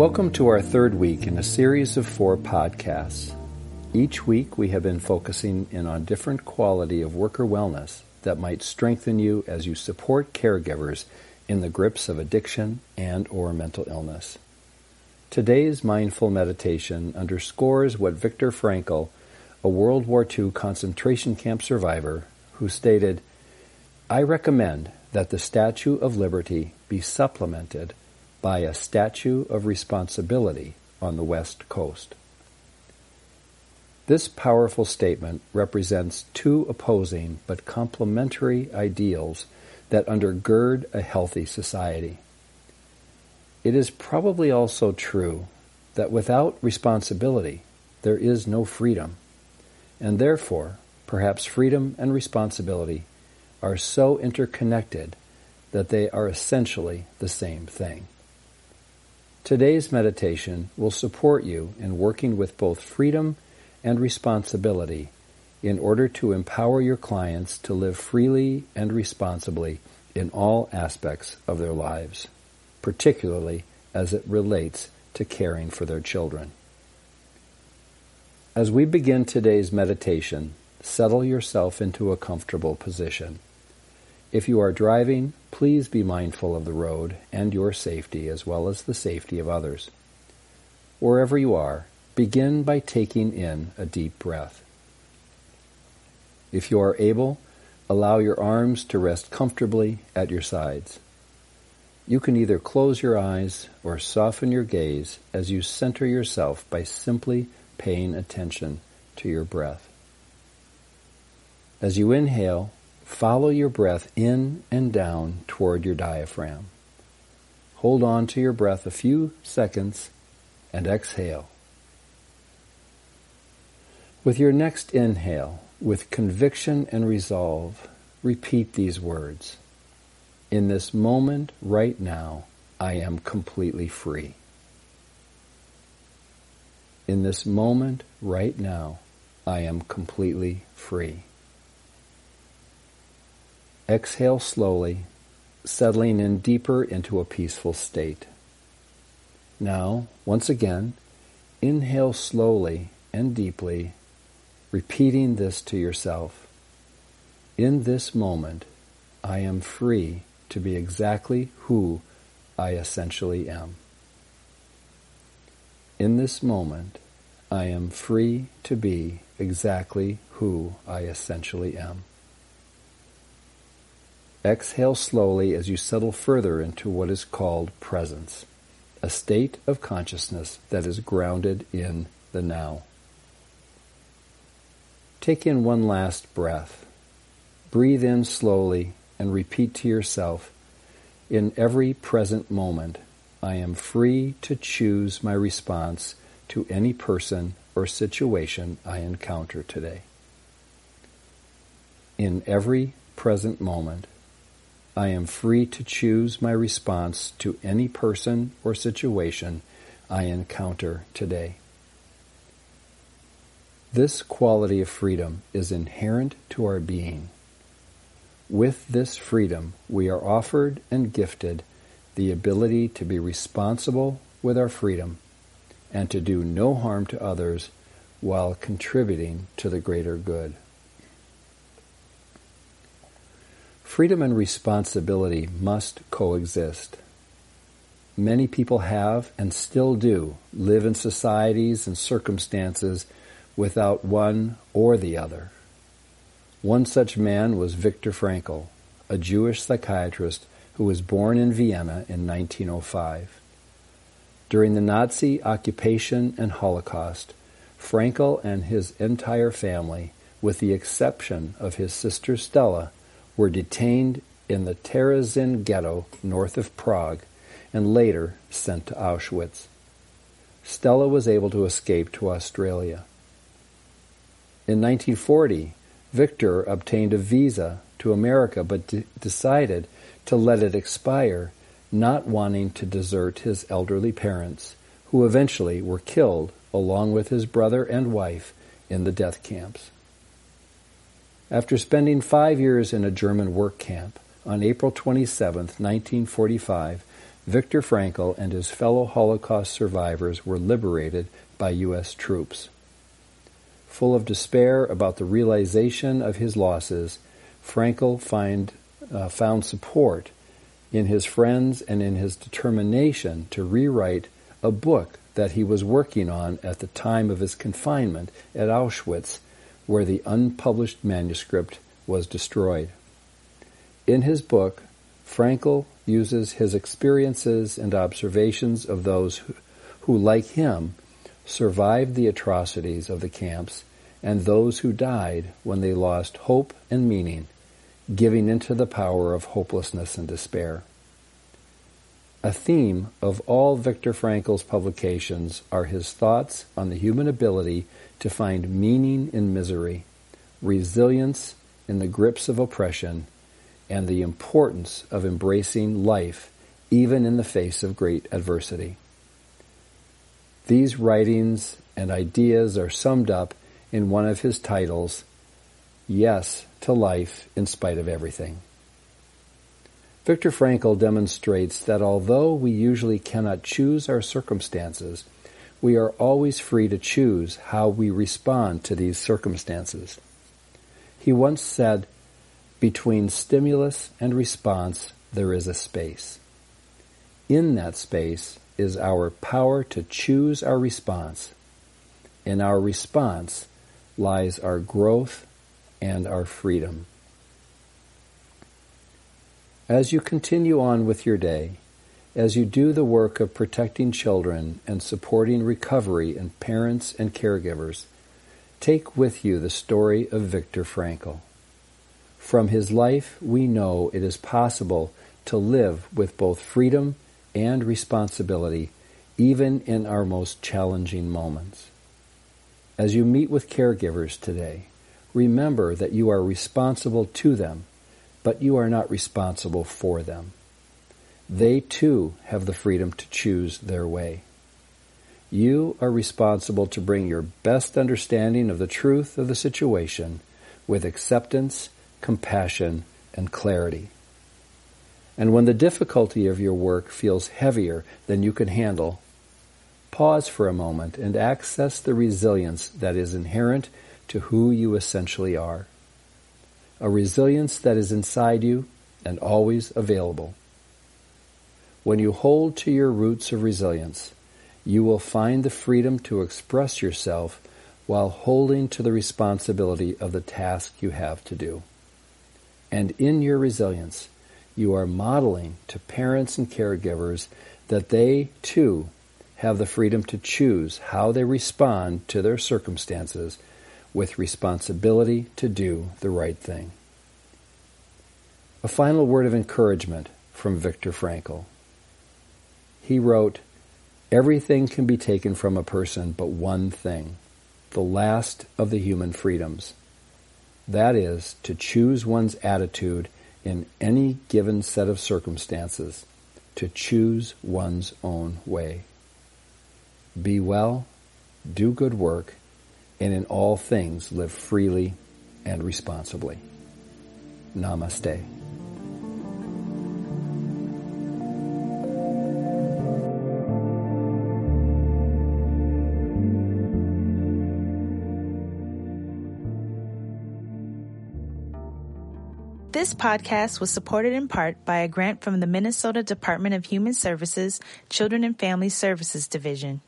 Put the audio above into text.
Welcome to our third week in a series of four podcasts. Each week we have been focusing in on different quality of worker wellness that might strengthen you as you support caregivers in the grips of addiction and or mental illness. Today's mindful meditation underscores what Viktor Frankl, a World War II concentration camp survivor, who stated, I recommend that the Statue of Liberty be supplemented by a Statue of Responsibility on the West Coast. This powerful statement represents two opposing but complementary ideals that undergird a healthy society. It is probably also true that without responsibility, there is no freedom, and therefore, perhaps freedom and responsibility are so interconnected that they are essentially the same thing. Today's meditation will support you in working with both freedom and responsibility in order to empower your clients to live freely and responsibly in all aspects of their lives, particularly as it relates to caring for their children. As we begin today's meditation, settle yourself into a comfortable position. If you are driving, please be mindful of the road and your safety as well as the safety of others. Wherever you are, begin by taking in a deep breath. If you are able, allow your arms to rest comfortably at your sides. You can either close your eyes or soften your gaze as you center yourself by simply paying attention to your breath. As you inhale, Follow your breath in and down toward your diaphragm. Hold on to your breath a few seconds and exhale. With your next inhale, with conviction and resolve, repeat these words. In this moment, right now, I am completely free. In this moment, right now, I am completely free. Exhale slowly, settling in deeper into a peaceful state. Now, once again, inhale slowly and deeply, repeating this to yourself. In this moment, I am free to be exactly who I essentially am. In this moment, I am free to be exactly who I essentially am. Exhale slowly as you settle further into what is called presence, a state of consciousness that is grounded in the now. Take in one last breath. Breathe in slowly and repeat to yourself, in every present moment, I am free to choose my response to any person or situation I encounter today. In every present moment, I am free to choose my response to any person or situation I encounter today. This quality of freedom is inherent to our being. With this freedom, we are offered and gifted the ability to be responsible with our freedom and to do no harm to others while contributing to the greater good. Freedom and responsibility must coexist. Many people have and still do live in societies and circumstances without one or the other. One such man was Viktor Frankl, a Jewish psychiatrist who was born in Vienna in 1905. During the Nazi occupation and Holocaust, Frankl and his entire family, with the exception of his sister Stella, were detained in the Terezin ghetto north of Prague and later sent to Auschwitz. Stella was able to escape to Australia. In 1940, Viktor obtained a visa to America but decided to let it expire, not wanting to desert his elderly parents, who eventually were killed along with his brother and wife in the death camps. After spending five years in a German work camp, on April 27, 1945, Viktor Frankl and his fellow Holocaust survivors were liberated by U.S. troops. Full of despair about the realization of his losses, Frankl find, uh, found support in his friends and in his determination to rewrite a book that he was working on at the time of his confinement at Auschwitz, where the unpublished manuscript was destroyed. In his book, Frankl uses his experiences and observations of those who, who, like him, survived the atrocities of the camps and those who died when they lost hope and meaning giving into the power of hopelessness and despair. A theme of all Viktor Frankl's publications are his thoughts on the human ability to find meaning in misery, resilience in the grips of oppression, and the importance of embracing life even in the face of great adversity. These writings and ideas are summed up in one of his titles, Yes to life in spite of everything. Viktor Frankl demonstrates that although we usually cannot choose our circumstances, we are always free to choose how we respond to these circumstances. He once said, between stimulus and response, there is a space. In that space is our power to choose our response. In our response lies our growth and our freedom. As you continue on with your day, as you do the work of protecting children and supporting recovery in parents and caregivers, take with you the story of Viktor Frankl. From his life, we know it is possible to live with both freedom and responsibility, even in our most challenging moments. As you meet with caregivers today, remember that you are responsible to them, but you are not responsible for them. They too have the freedom to choose their way. You are responsible to bring your best understanding of the truth of the situation with acceptance, compassion, and clarity. And when the difficulty of your work feels heavier than you can handle, pause for a moment and access the resilience that is inherent to who you essentially are. A resilience that is inside you and always available. When you hold to your roots of resilience, you will find the freedom to express yourself while holding to the responsibility of the task you have to do. And in your resilience, you are modeling to parents and caregivers that they too have the freedom to choose how they respond to their circumstances with responsibility to do the right thing. A final word of encouragement from Viktor Frankl. He wrote, Everything can be taken from a person but one thing, the last of the human freedoms. That is, to choose one's attitude in any given set of circumstances, to choose one's own way. Be well, do good work, and in all things live freely and responsibly. Namaste. This podcast was supported in part by a grant from the Minnesota Department of Human Services Children and Family Services Division.